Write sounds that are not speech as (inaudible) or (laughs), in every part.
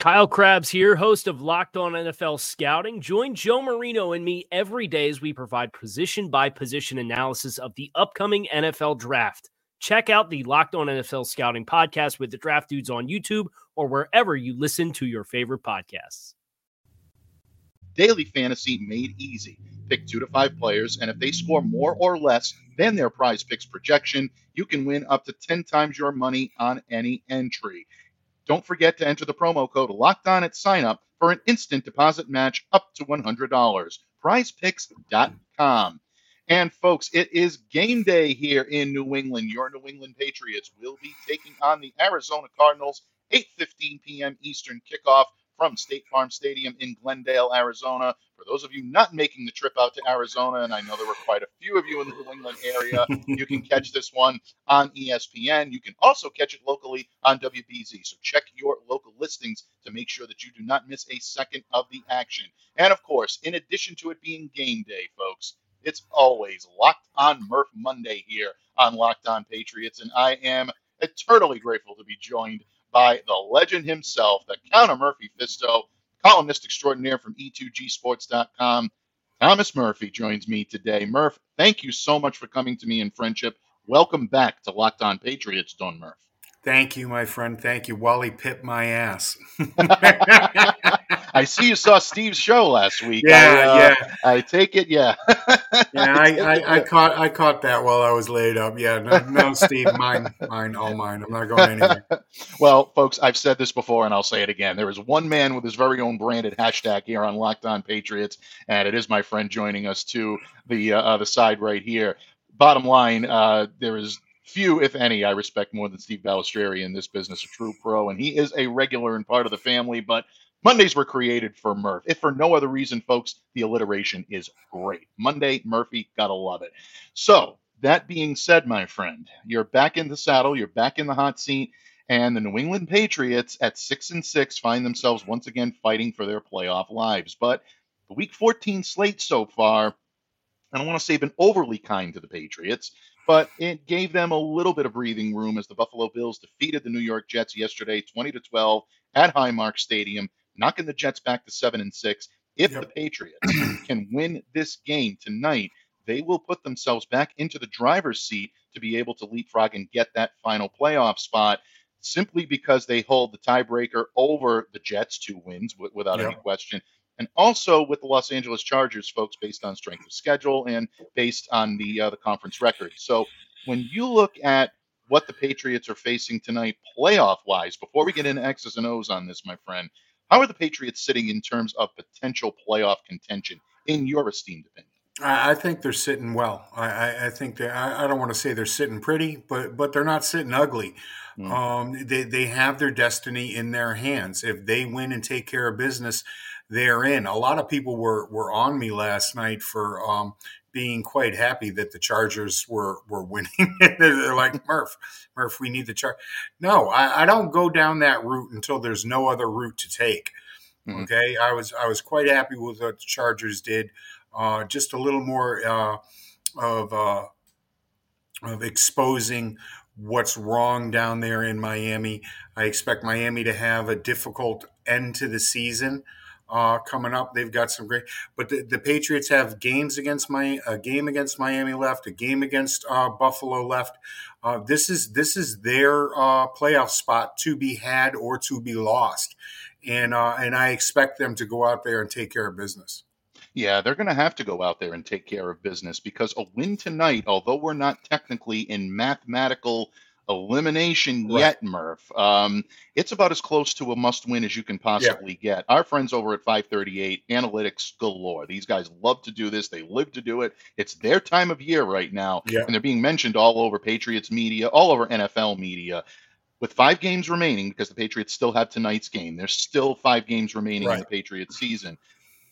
Kyle Crabbs here, host of Locked On NFL Scouting. Join Joe Marino and me every day as we provide position by position analysis of the upcoming NFL draft. Check out the Locked On NFL Scouting podcast with the draft dudes on YouTube or wherever you listen to your favorite podcasts. Daily fantasy made easy. Pick two to five players, and if they score more or less than their prize picks projection, you can win up to 10 times your money on any entry. Don't forget to enter the promo code Locked On at sign up for an instant deposit match up to $100. PrizePicks.com. And folks, it is game day here in New England. Your New England Patriots will be taking on the Arizona Cardinals 8:15 p.m. Eastern kickoff from State Farm Stadium in Glendale, Arizona. For those of you not making the trip out to Arizona, and I know there were quite a few of you in the New England area, (laughs) you can catch this one on ESPN. You can also catch it locally on WBZ. So check your local listings to make sure that you do not miss a second of the action. And of course, in addition to it being game day, folks, it's always Locked on Murph Monday here on Locked on Patriots. And I am eternally grateful to be joined by the legend himself, the Count of Murphy Fisto, columnist extraordinaire from E2Gsports.com. Thomas Murphy joins me today. Murph, thank you so much for coming to me in friendship. Welcome back to Locked On Patriots, Don Murph. Thank you, my friend. Thank you. Wally Pipp my ass. (laughs) I see you saw Steve's show last week. Yeah, I, uh, yeah. I take it, yeah. yeah, (laughs) I, I, I, caught I caught that while I was laid up. Yeah, no, no Steve, mine, mine, all mine. I'm not going anywhere. (laughs) well, folks, I've said this before, and I'll say it again. There is one man with his very own branded hashtag here on Locked On Patriots, and it is my friend joining us to the uh, uh, the side right here. Bottom line, uh, there is few, if any, I respect more than Steve Balestrieri in this business, a true pro, and he is a regular and part of the family. But Mondays were created for Murph. If for no other reason, folks, the alliteration is great. Monday, Murphy, gotta love it. So, that being said, my friend, you're back in the saddle, you're back in the hot seat, and the New England Patriots at six and six find themselves once again fighting for their playoff lives. But the week 14 slate so far, I don't want to say been overly kind to the Patriots, but it gave them a little bit of breathing room as the Buffalo Bills defeated the New York Jets yesterday 20 to 12 at Highmark Stadium knocking the Jets back to seven and six. If yep. the Patriots (clears throat) can win this game tonight, they will put themselves back into the driver's seat to be able to leapfrog and get that final playoff spot simply because they hold the tiebreaker over the Jets, two wins without yep. any question. And also with the Los Angeles Chargers, folks, based on strength of schedule and based on the uh, the conference record. So when you look at what the Patriots are facing tonight, playoff wise, before we get into X's and O's on this, my friend, how are the Patriots sitting in terms of potential playoff contention, in your esteemed opinion? I think they're sitting well. I, I think they. I, don't want to say they're sitting pretty, but but they're not sitting ugly. Mm. Um, they they have their destiny in their hands. If they win and take care of business, they're in. A lot of people were were on me last night for um, being quite happy that the Chargers were were (laughs) winning. They're like Murph, Murph, we need the char. No, I, I, don't go down that route until there's no other route to take. Mm-hmm. Okay, I was I was quite happy with what the Chargers did. Uh, just a little more uh, of uh, of exposing what's wrong down there in Miami. I expect Miami to have a difficult end to the season uh, coming up. They've got some great, but the, the Patriots have games against my a game against Miami left, a game against uh, Buffalo left. Uh, this is this is their uh, playoff spot to be had or to be lost, and uh, and I expect them to go out there and take care of business. Yeah, they're going to have to go out there and take care of business because a win tonight, although we're not technically in mathematical elimination Right. yet, Murph. Um, it's about as close to a must-win as you can possibly get. Our friends over at 538 Analytics galore. These guys love to do this. They live to do it. It's their time of year right now, Yeah. and they're being mentioned all over Patriots media, all over NFL media. With five games remaining, because the Patriots still have tonight's game, there's still five games remaining in the Patriots season.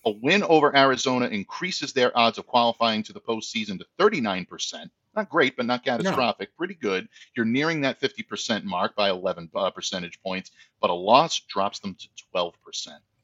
A win over Arizona increases their odds of qualifying to the postseason to 39%. Not great, but not catastrophic. Pretty good. You're nearing that 50% mark by 11 uh, percentage points, but a loss drops them to 12%.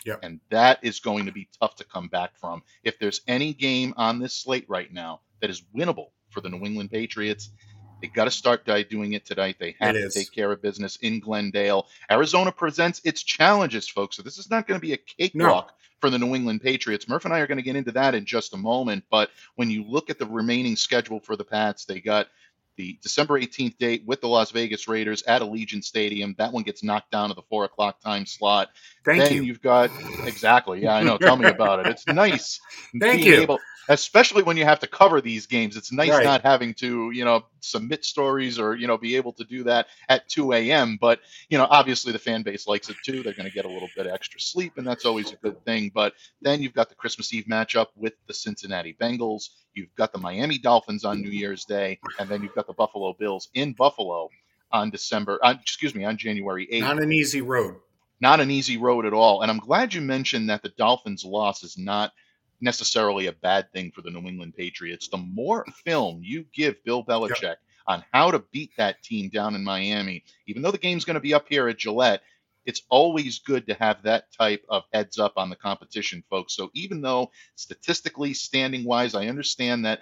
Yep. And that is going to be tough to come back from. If there's any game on this slate right now that is winnable for the New England Patriots, they got to start by doing it tonight. They have It to is. take care of business in Glendale. Arizona presents its challenges, folks. So this is not going to be a cakewalk for the New England Patriots. Murph and I are going to get into that in just a moment. But when you look at the remaining schedule for the Pats, they got the December 18th date with the Las Vegas Raiders at Allegiant Stadium. That one gets knocked down to the four o'clock time slot. Thank then you. you've got exactly. Yeah, I know. Tell me about it. It's (laughs) nice. Thank you. Able, especially when you have to cover these games. It's nice Right. not having to, you know, submit stories or, you know, be able to do that at 2 a.m. But, you know, obviously the fan base likes it too. They're going to get a little bit extra sleep, and that's always a good thing. But then you've got the Christmas Eve matchup with the Cincinnati Bengals. You've got the Miami Dolphins on New Year's Day, and then you've got the Buffalo Bills in Buffalo on December, on, excuse me, on January 8th Not an easy road. not an easy road at all. And I'm glad you mentioned that the Dolphins' loss is not necessarily a bad thing for the New England Patriots. The more film you give Bill Belichick on how to beat that team down in Miami, even though the game's going to be up here at Gillette, it's always good to have that type of heads up on the competition, folks. So even though statistically, standing wise, I understand that,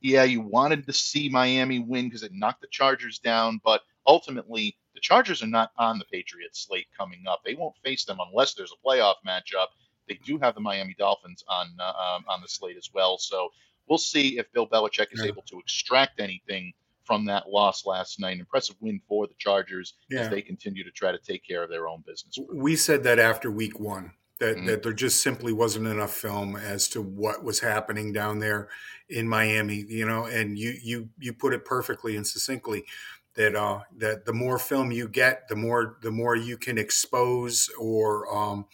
yeah, you wanted to see Miami win because it knocked the Chargers down, but ultimately, the Chargers are not on the Patriots slate coming up. They won't face them unless there's a playoff matchup. They do have the Miami Dolphins on uh, um, on the slate as well. So we'll see if Bill Belichick is Yeah. able to extract anything from that loss last night. An impressive win for the Chargers as they continue to try to take care of their own business. We said that after week one that, Mhm. that there just simply wasn't enough film as to what was happening down there in Miami, you know, and you you you put it perfectly and succinctly that uh that the more film you get, the more the more you can expose or um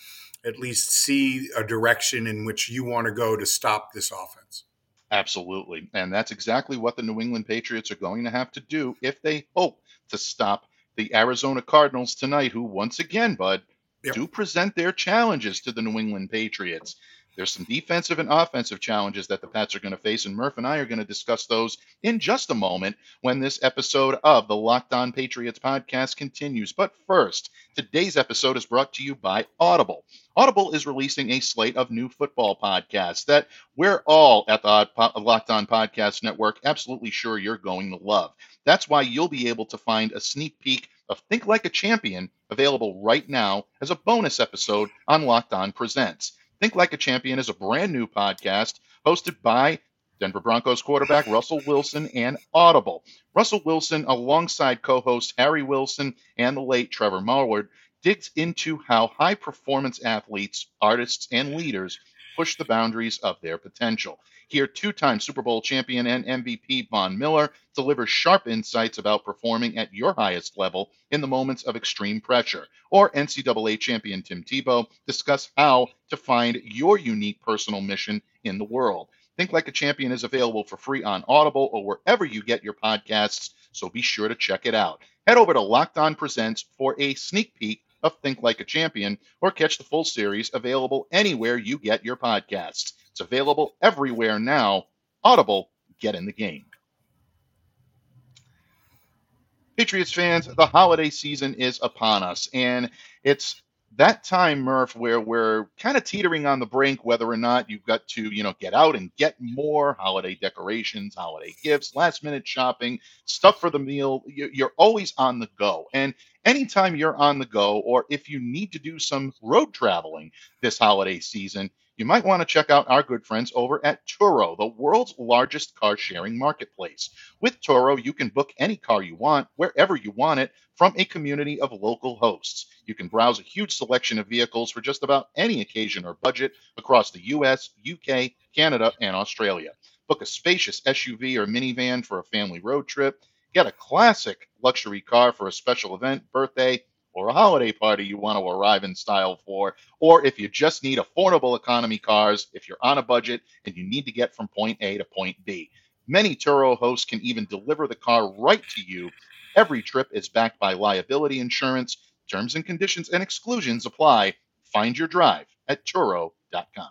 at least see a direction in which you want to go to stop this offense. Absolutely. And that's exactly what the New England Patriots are going to have to do if they hope to stop the Arizona Cardinals tonight, who, once again, Bud, Yep. do present their challenges to the New England Patriots. There's some defensive and offensive challenges that the Pats are going to face, and Murph and I are going to discuss those in just a moment when this episode of the Locked On Patriots podcast continues. But first, today's episode is brought to you by Audible. Audible is releasing a slate of new football podcasts that we're all at the Locked On Podcast Network absolutely sure you're going to love. That's why you'll be able to find a sneak peek of Think Like a Champion available right now as a bonus episode on Locked On Presents. Think Like a Champion is a brand new podcast hosted by Denver Broncos quarterback Russell Wilson and Audible. Russell Wilson, alongside co host Harry Wilson and the late Trevor Moawad, digs into how high performance athletes, artists, and leaders push the boundaries of their potential. Here, two time Super Bowl champion and MVP Von Miller delivers sharp insights about performing at your highest level in the moments of extreme pressure. Or NCAA champion Tim Tebow discuss how to find your unique personal mission in the world. Think Like a Champion is available for free on Audible or wherever you get your podcasts, so be sure to check it out. Head over to Locked On Presents for a sneak peek of Think Like a Champion or catch the full series available anywhere you get your podcasts. It's available everywhere now. Audible, get in the game. Patriots fans, the holiday season is upon us, and it's that time, Murph, where we're kind of teetering on the brink whether or not you've got to, you know, get out and get more holiday decorations, holiday gifts, last minute shopping, stuff for the meal. You- You're always on the go. And anytime you're on the go, or if you need to do some road traveling this holiday season, you might want to check out our good friends over at Turo, the world's largest car sharing marketplace. With Turo, you can book any car you want, wherever you want it, from a community of local hosts. You can browse a huge selection of vehicles for just about any occasion or budget across the US, UK, Canada, and Australia. Book a spacious SUV or minivan for a family road trip. Get a classic luxury car for a special event, birthday, or a holiday party you want to arrive in style for, or if you just need affordable economy cars, if you're on a budget and you need to get from point A to point B. Many Turo hosts can even deliver the car right to you. Every trip is backed by liability insurance. Terms and conditions and exclusions apply. Find your drive at Turo.com.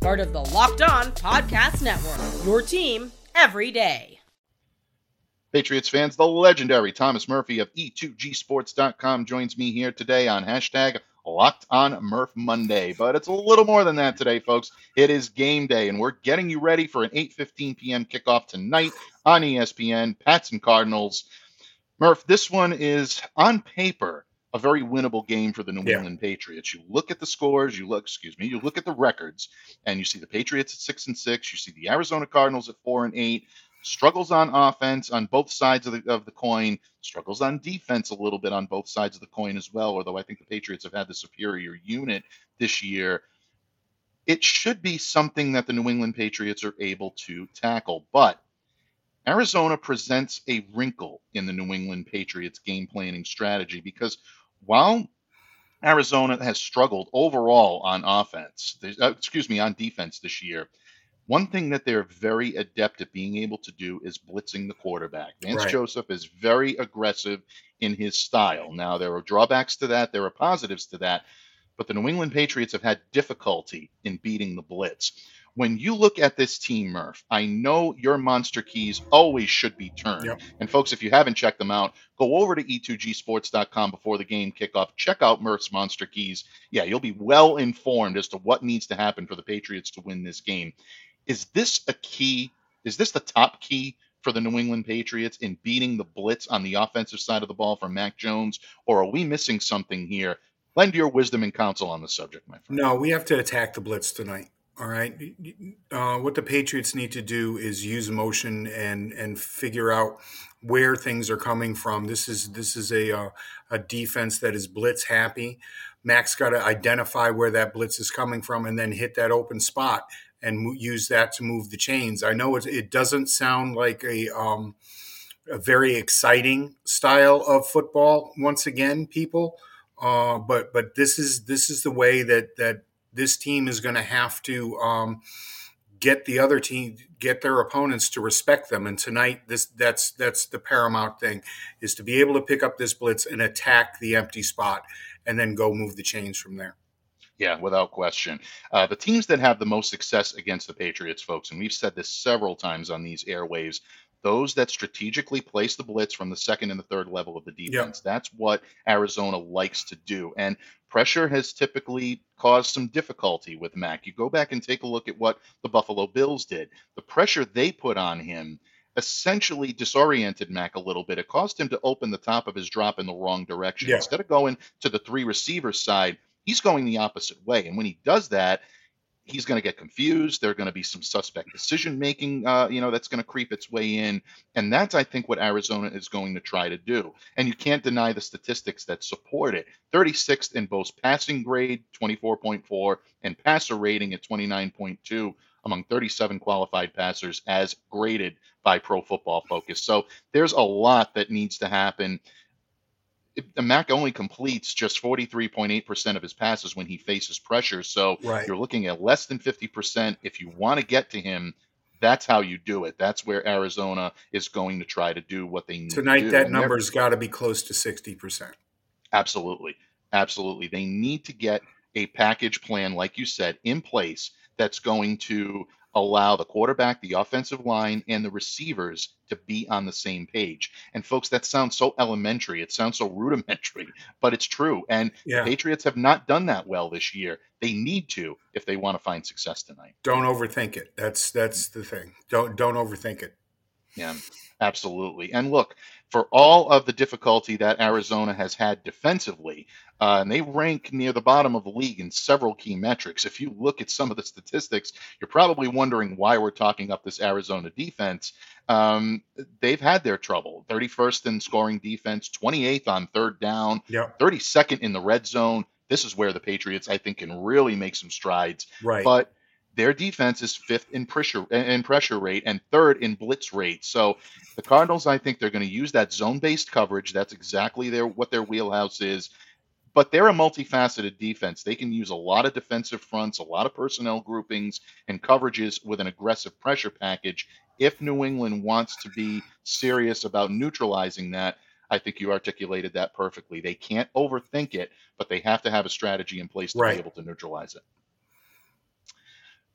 part of the Locked On Podcast Network. Your team every day. Patriots fans, the legendary Thomas Murphy of E2Gsports.com joins me here today on hashtag Locked On Murph Monday. But it's a little more than that today, folks. It is game day, and we're getting you ready for an 8:15 p.m. kickoff tonight on ESPN. Pats and Cardinals. Murph, this one is on paper a very winnable game for the New yeah. England Patriots. You look at the scores, you look, excuse me, you look at the records, and you see the Patriots at six and six. You see the Arizona Cardinals at four and eight. Struggles on offense on both sides of the of the coin. Struggles on defense a little bit on both sides of the coin as well. Although I think the Patriots have had the superior unit this year. It should be something that the New England Patriots are able to tackle, but Arizona presents a wrinkle in the New England Patriots game planning strategy because while Arizona has struggled overall on offense, uh, excuse me, on defense this year, one thing that they're very adept at being able to do is blitzing the quarterback. Vance right. Joseph is very aggressive in his style. Now, there are drawbacks to that, there are positives to that, but the New England Patriots have had difficulty in beating the blitz when you look at this team, Murph, I know your monster keys always should be turned. Yep. And folks, if you haven't checked them out, go over to e2gsports.com before the game kickoff. Check out Murph's monster keys. Yeah, you'll be well informed as to what needs to happen for the Patriots to win this game. Is this a key? Is this the top key for the New England Patriots in beating the blitz on the offensive side of the ball from Mac Jones? Or are we missing something here? Lend your wisdom and counsel on the subject, my friend. No, we have to attack the blitz tonight. All right. Uh, what the Patriots need to do is use motion and and figure out where things are coming from. This is this is a uh, a defense that is blitz happy. Mac's got to identify where that blitz is coming from and then hit that open spot and use that to move the chains. I know it, it doesn't sound like a um, a very exciting style of football. Once again, people, uh, but but this is this is the way that that this team is going to have to um, get the other team, get their opponents to respect them. And tonight, this that's that's the paramount thing is to be able to pick up this blitz and attack the empty spot, and then go move the chains from there. Yeah, without question. Uh, the teams that have the most success against the Patriots, folks, and we've said this several times on these airwaves, those that strategically place the blitz from the second and the third level of the defense. Yep. That's what Arizona likes to do. And pressure has typically caused some difficulty with Mac. You go back and take a look at what the Buffalo Bills did. The pressure they put on him essentially disoriented Mac a little bit. It caused him to open the top of his drop in the wrong direction. Yeah. Instead of going to the three receiver side, he's going the opposite way. And when he does that, he's going to get confused. There are going to be some suspect decision making, uh, you know, that's going to creep its way in, and that's I think what Arizona is going to try to do. And you can't deny the statistics that support it. 36th in both passing grade, 24.4, and passer rating at 29.2 among 37 qualified passers as graded by Pro Football Focus. So there's a lot that needs to happen Mac only completes just 43.8% of his passes when he faces pressure. So right. you're looking at less than 50%. If you want to get to him, that's how you do it. That's where Arizona is going to try to do what they need Tonight, to that number's got to be close to 60%. Absolutely. Absolutely. They need to get a package plan, like you said, in place that's going to allow the quarterback, the offensive line, and the receivers to be on the same page. And folks, that sounds so elementary. It sounds so rudimentary, (laughs) but it's true. And yeah. the Patriots have not done that well this year. They need to if they want to find success tonight. Don't overthink it. That's that's the thing. Don't don't overthink it. Yeah, absolutely. And look, for all of the difficulty that Arizona has had defensively, uh, and they rank near the bottom of the league in several key metrics. If you look at some of the statistics, you're probably wondering why we're talking up this Arizona defense. Um, they've had their trouble 31st in scoring defense, 28th on third down, Yep. 32nd in the red zone. This is where the Patriots, I think, can really make some strides. Right. But their defense is fifth in pressure in pressure rate and third in blitz rate. So the Cardinals, I think, they're going to use that zone-based coverage. That's exactly their what their wheelhouse is. But they're a multifaceted defense. They can use a lot of defensive fronts, a lot of personnel groupings, and coverages with an aggressive pressure package. If New England wants to be serious about neutralizing that, I think you articulated that perfectly. They can't overthink it, but they have to have a strategy in place to Right. be able to neutralize it.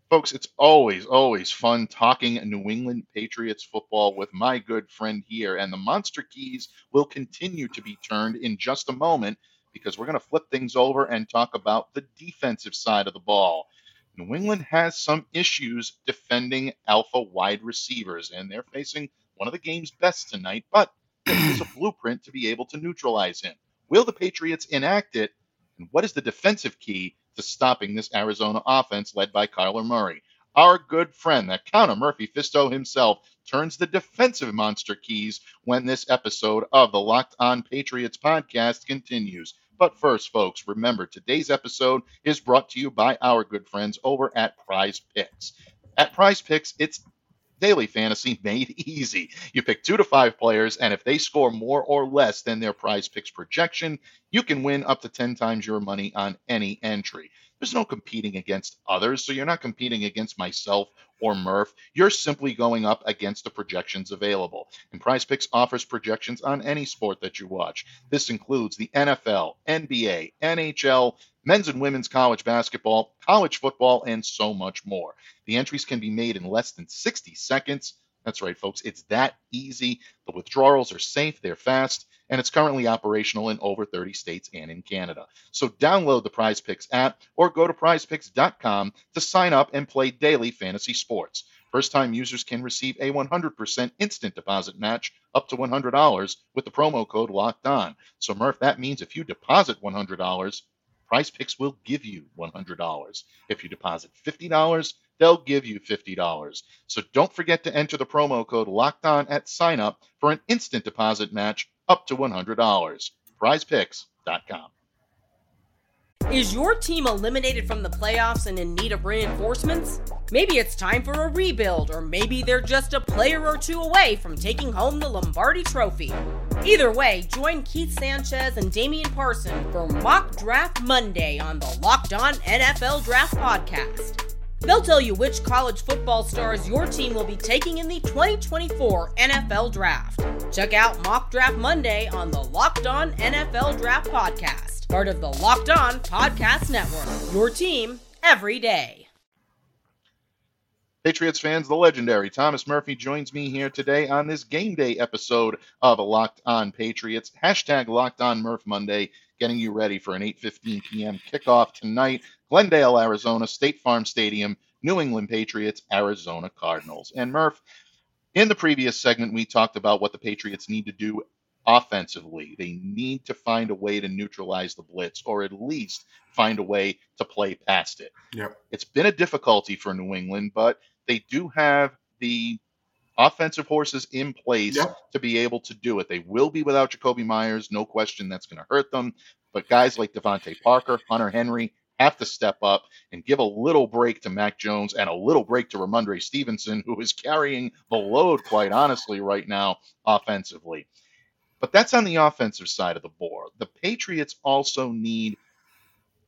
Folks, it's always, always fun talking New England Patriots football with my good friend here. And the Monster Keys will continue to be turned in just a moment because we're going to flip things over and talk about the defensive side of the ball. New England has some issues defending alpha wide receivers, and they're facing one of the game's best tonight, but there is a blueprint to be able to neutralize him. Will the Patriots enact it? And what is the defensive key to stopping this Arizona offense led by Kyler Murray? Our good friend, that counter Murphy Fisto himself, turns the defensive monster keys when this episode of the Locked On Patriots podcast continues. But first, folks, remember today's episode is brought to you by our good friends over at Prize Picks. At Prize Picks, it's daily fantasy made (laughs) easy. You pick two to five players, and if they score more or less than their prize picks projection, you can win up to 10 times your money on any entry. There's no competing against others, so you're not competing against myself or Murph. You're simply going up against the projections available. And Prize Picks offers projections on any sport that you watch. This includes the NFL, NBA, NHL, men's and women's college basketball, college football, and so much more. The entries can be made in less than 60 seconds. That's right, folks. It's that easy. The withdrawals are safe, they're fast, and it's currently operational in over 30 states and in Canada. So download the Prize Picks app or go to prizepicks.com to sign up and play daily fantasy sports. First time users can receive a 100% instant deposit match up to $100 with the promo code locked on. So, Murph, that means if you deposit $100, Prize Picks will give you $100. If you deposit $50, they'll give you $50. So don't forget to enter the promo code locked on at sign up for an instant deposit match up to $100. PrizePicks.com. Is your team eliminated from the playoffs and in need of reinforcements? Maybe it's time for a rebuild, or maybe they're just a player or two away from taking home the Lombardi Trophy. Either way, join Keith Sanchez and Damian Parson for Mock Draft Monday on the Locked On NFL Draft Podcast. They'll tell you which college football stars your team will be taking in the 2024 NFL Draft. Check out Mock Draft Monday on the Locked On NFL Draft Podcast, part of the Locked On Podcast Network. Your team every day. Patriots fans, the legendary Thomas Murphy joins me here today on this game day episode of Locked On Patriots. Hashtag Locked On Murph Monday, getting you ready for an 8.15 p.m. kickoff tonight. Glendale, Arizona, State Farm Stadium, New England Patriots, Arizona Cardinals. And Murph, in the previous segment, we talked about what the Patriots need to do offensively. They need to find a way to neutralize the blitz, or at least find a way to play past it. Yep. It's been a difficulty for New England, but they do have the offensive horses in place Yep. to be able to do it. They will be without Jakobi Meyers, no question that's going to hurt them. But guys like DeVante Parker, Hunter Henry have to step up and give a little break to Mac Jones and a little break to Rhamondre Stevenson, who is carrying the load, quite honestly, right now, offensively. But that's on the offensive side of the board. The Patriots also need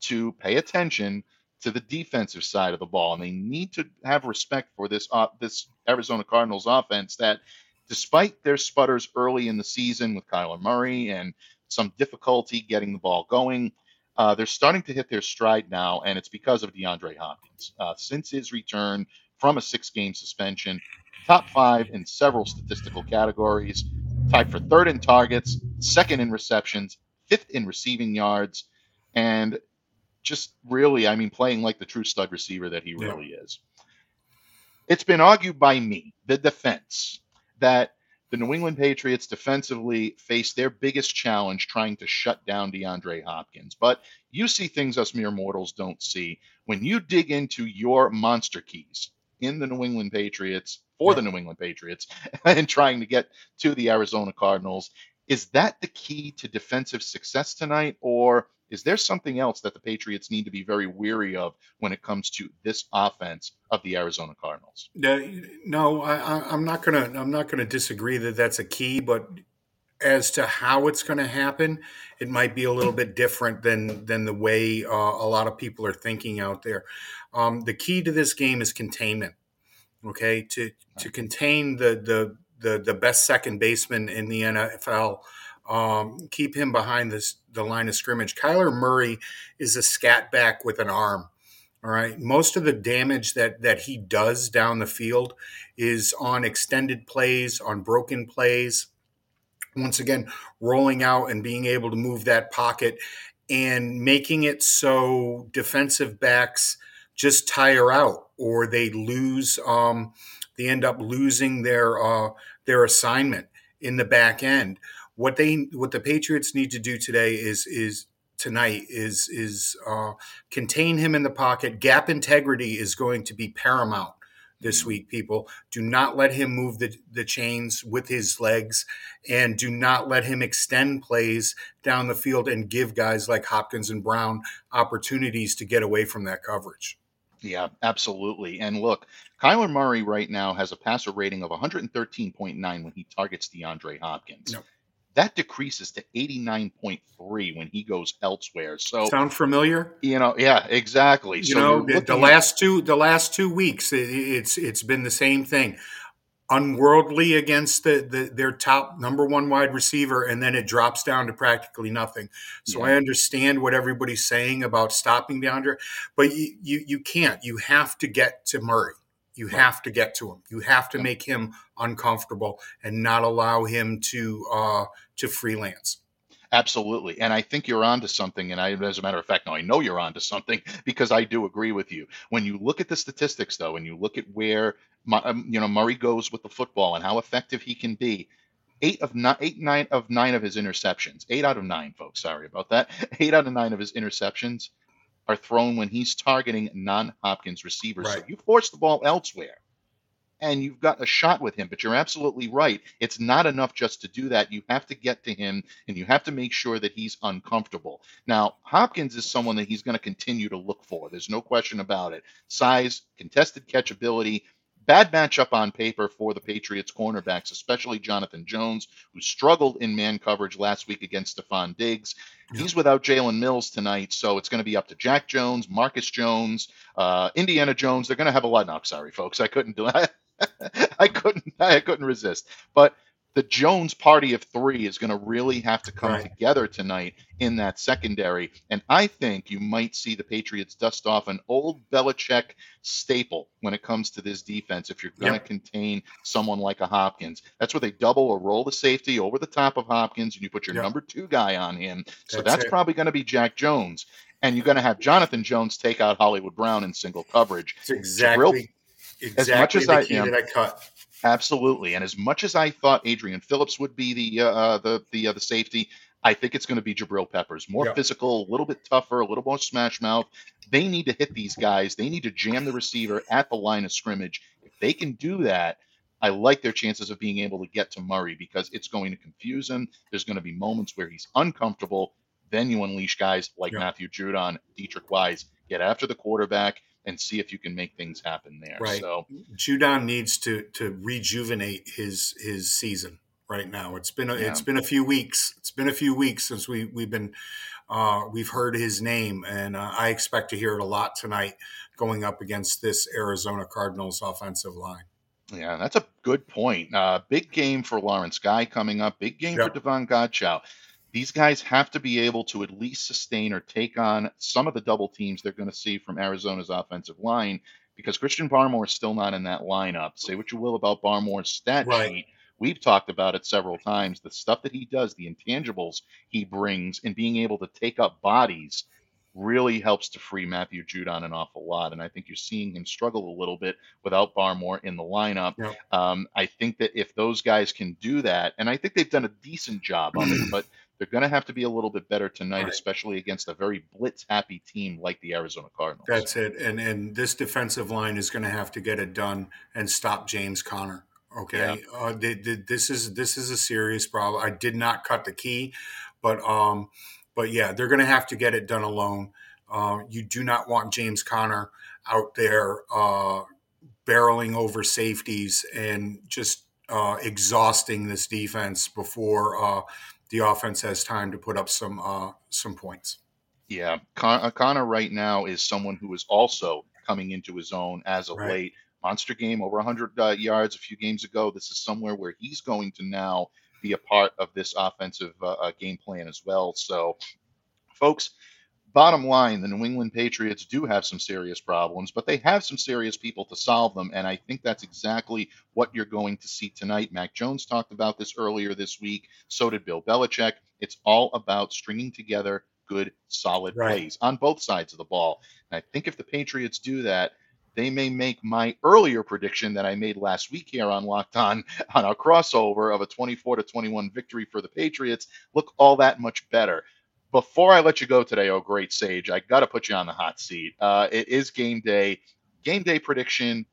to pay attention to the defensive side of the ball, and they need to have respect for this uh, this Arizona Cardinals offense. That, despite their sputters early in the season with Kyler Murray and some difficulty getting the ball going, uh, they're starting to hit their stride now, and it's because of DeAndre Hopkins. Uh, since his return from a six-game suspension, top five in several statistical categories, tied for third in targets, second in receptions, fifth in receiving yards, and just really, I mean, playing like the true stud receiver that he Yeah. really is. It's been argued by me, the defense, that the New England Patriots defensively face their biggest challenge trying to shut down DeAndre Hopkins. But you see things us mere mortals don't see. When you dig into your monster keys in the New England Patriots, for the New England Patriots, (laughs) and trying to get to the Arizona Cardinals, is that the key to defensive success tonight? Or is there something else that the Patriots need to be very weary of when it comes to this offense of the Arizona Cardinals? no, I, am not gonna. I'm not gonna disagree that that's a key, but as to how it's going to happen, it might be a little bit different than than the way uh, a lot of people are thinking out there. Um, the key to this game is containment. Okay, to to contain the the the, the best second baseman in the NFL um, keep him behind this, the line of scrimmage. Kyler Murray is a scat back with an arm. All right. Most of the damage that that he does down the field is on extended plays, on broken plays. Once again, rolling out and being able to move that pocket and making it so defensive backs just tire out or they lose. Um, they end up losing their uh, their assignment in the back end what they what the Patriots need to do today is is tonight is is uh, contain him in the pocket. Gap integrity is going to be paramount this mm-hmm. week. People do not let him move the the chains with his legs, and do not let him extend plays down the field and give guys like Hopkins and Brown opportunities to get away from that coverage. Yeah, absolutely. And look, Kyler Murray right now has a passer rating of 113.9 when he targets DeAndre Hopkins. That decreases to 89.3 when he goes elsewhere. So sound familiar? You know, yeah, exactly. You so know, the, the last two the last two weeks, it, it's it's been the same thing. Unworldly against the, the their top number one wide receiver, and then it drops down to practically nothing. So yeah. I understand what everybody's saying about stopping DeAndre, but you, you you can't. You have to get to Murray. You right. have to get to him. You have to make him uncomfortable and not allow him to uh, to freelance. Absolutely. And I think you're onto something. And I, as a matter of fact, now I know you're onto something (laughs) because I do agree with you. When you look at the statistics, though, and you look at where, um, you know, Murray goes with the football and how effective he can be, eight of nine, eight, nine of nine of his interceptions, eight out of nine, folks, sorry about that. (laughs) Eight out of nine of his interceptions are thrown when he's targeting non Hopkins receivers. Right. So you force the ball elsewhere and you've got a shot with him. But you're absolutely right. It's not enough just to do that. You have to get to him and you have to make sure that he's uncomfortable. Now, Hopkins is someone that he's going to continue to look for. There's no question about it. Size, contested catchability, Bad matchup on paper for the Patriots cornerbacks, especially Jonathan Jones, who struggled in man coverage last week against Stefon Diggs. Yeah. He's without Jalen Mills tonight, so it's going to be up to Jack Jones, Marcus Jones, uh, Indiana Jones. They're going to have a lot. No, sorry, folks, I couldn't do it. (laughs) I couldn't. I couldn't resist. But the Jones party of three is going to really have to come right. together tonight in that secondary. And I think you might see the Patriots dust off an old Belichick staple when it comes to this defense if you're going to yep. contain someone like a Hopkins. That's where they double or roll the safety over the top of Hopkins and you put your yep. number two guy on him. So that's, that's probably going to be Jack Jones. And you're going to have Jonathan Jones take out Hollywood Brown in single coverage. That's exactly, exactly as much as I, you know, that I cut Absolutely. And as much as I thought Adrian Phillips would be the uh, uh, the the uh, the safety, I think it's going to be Jabril Peppers. More yeah. physical, a little bit tougher, a little more smash mouth. They need to hit these guys. They need to jam the receiver at the line of scrimmage. If they can do that, I like their chances of being able to get to Murray because it's going to confuse him. There's going to be moments where he's uncomfortable. Then you unleash guys like yeah. Matthew Judon, Deatrich Wise, get after the quarterback and see if you can make things happen there. Right. So Judon needs to to rejuvenate his his season right now. It's been a, yeah. it's been a few weeks. It's been a few weeks since we we've been uh, we've heard his name, and uh, I expect to hear it a lot tonight going up against this Arizona Cardinals offensive line. Yeah, that's a good point. Uh, big game for Lawrence Guy coming up. Big game yep. for Davon Godchaux these guys have to be able to at least sustain or take on some of the double teams they're going to see from Arizona's offensive line because Christian Barmore is still not in that lineup. Say what you will about Barmore's stat right. sheet. We've talked about it several times. The stuff that he does, the intangibles he brings, and being able to take up bodies really helps to free Matthew Judon an awful lot. And I think you're seeing him struggle a little bit without Barmore in the lineup. Yep. Um, I think that if those guys can do that, and I think they've done a decent job of it, (clears throat) but they're going to have to be a little bit better tonight, Right. especially against a very blitz happy team like the Arizona Cardinals. That's it. And and this defensive line is going to have to get it done and stop James Conner. Okay, uh, they, they- this is this is a serious problem. I did not cut the key, but um, but yeah, they're going to have to get it done alone. Uh, you do not want James Conner out there uh, barreling over safeties and just uh, exhausting this defense before uh, the offense has time to put up some uh, some points. Yeah, Con- uh, Conner right now is someone who is also coming into his own as of Right. late. Monster game over 100 uh, yards a few games ago. This is somewhere where he's going to now be a part of this offensive uh, uh, game plan as well. So, folks, bottom line, the New England Patriots do have some serious problems, but they have some serious people to solve them. And I think that's exactly what you're going to see tonight. Mac Jones talked about this earlier this week. So did Bill Belichick. It's all about stringing together good, solid Right. plays on both sides of the ball. And I think if the Patriots do that, they may make my earlier prediction that I made last week here on Locked On (laughs) on our crossover of a 24 to 21 victory for the Patriots look all that much better. Before I let you go today, oh great sage, I got to put you on the hot seat. Uh, it is game day. Game day prediction.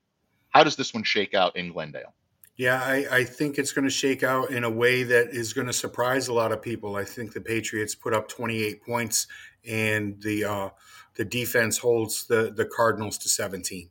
How does this one shake out in Glendale? Yeah, I, I think it's going to shake out in a way that is going to surprise a lot of people. I think the Patriots put up 28 points, and the uh, the defense holds the the Cardinals to 17.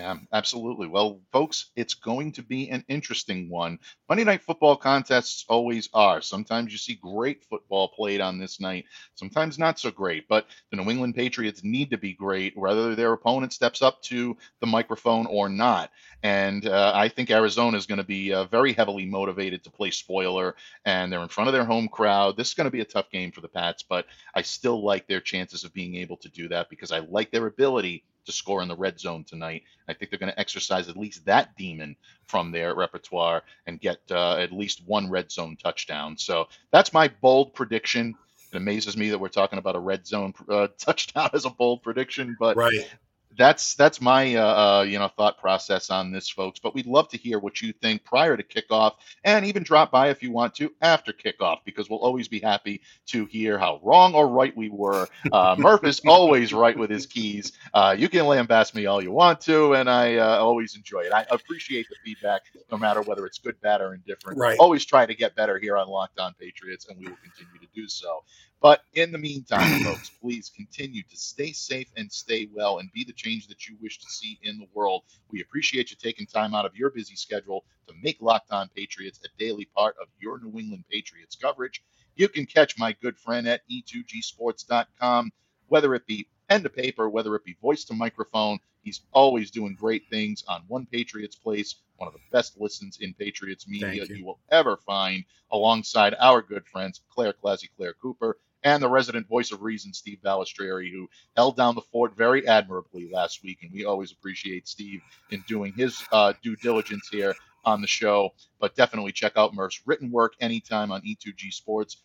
Yeah, absolutely. Well, folks, it's going to be an interesting one. Monday night football contests always are. Sometimes you see great football played on this night, sometimes not so great. But the New England Patriots need to be great, whether their opponent steps up to the microphone or not. And uh, I think Arizona is going to be uh, very heavily motivated to play spoiler, and they're in front of their home crowd. This is going to be a tough game for the Pats, but I still like their chances of being able to do that because I like their ability to score in the red zone tonight. I think they're going to exercise at least that demon from their repertoire and get uh, at least one red zone touchdown. So that's my bold prediction. It amazes me that we're talking about a red zone uh, (laughs) touchdown as a bold prediction, but Right. That's that's my uh, uh, you know thought process on this, folks. But we'd love to hear what you think prior to kickoff, and even drop by if you want to after kickoff, because we'll always be happy to hear how wrong or right we were. Uh, Murph is always right with his keys. Uh, you can lambast me all you want to, and I uh, always enjoy it. I appreciate the feedback, no matter whether it's good, bad, or indifferent. Right. Always try to get better here on Locked On Patriots, and we will continue to do so. But in the meantime, folks, please continue to stay safe and stay well and be the change that you wish to see in the world. We appreciate you taking time out of your busy schedule to make Locked On Patriots a daily part of your New England Patriots coverage. You can catch my good friend at E e2gsports.com, whether it be pen to paper, whether it be voice to microphone. He's always doing great things on One Patriots Place, one of the best listens in Patriots media you. you will ever find, alongside our good friends Claire Classy, Claire Cooper, and the resident voice of reason, Steve Balestrieri, who held down the fort very admirably last week. And we always appreciate Steve in doing his uh, due diligence here on the show. But definitely check out Murph's written work anytime on E2G Sports.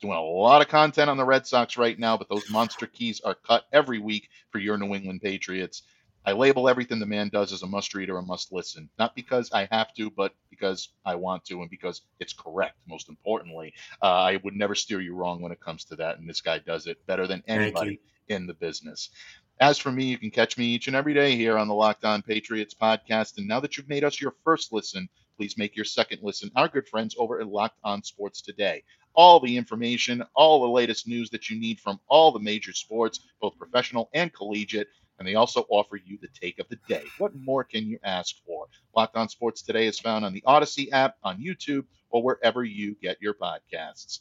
Doing a lot of content on the Red Sox right now, but those monster keys are cut every week for your New England Patriots. I label everything the man does as a must read or a must listen, not because I have to, but because I want to and because it's correct, most importantly. Uh, I would never steer you wrong when it comes to that, and this guy does it better than anybody in the business. As for me, you can catch me each and every day here on the Locked On Patriots podcast. And now that you've made us your first listen, please make your second listen our good friends over at Locked On Sports Today. All the information, all the latest news that you need from all the major sports, both professional and collegiate. And they also offer you the take of the day. What more can you ask for? Locked On Sports Today is found on the Odyssey app, on YouTube, or wherever you get your podcasts.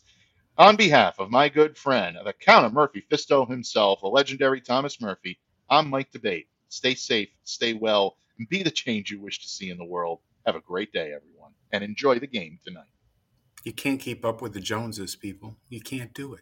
On behalf of my good friend, the Count of Murphy Fisto himself, the legendary Thomas Murphy, I'm Mike D'Abate. Stay safe, stay well, and be the change you wish to see in the world. Have a great day, everyone, and enjoy the game tonight. You can't keep up with the Joneses, people. You can't do it.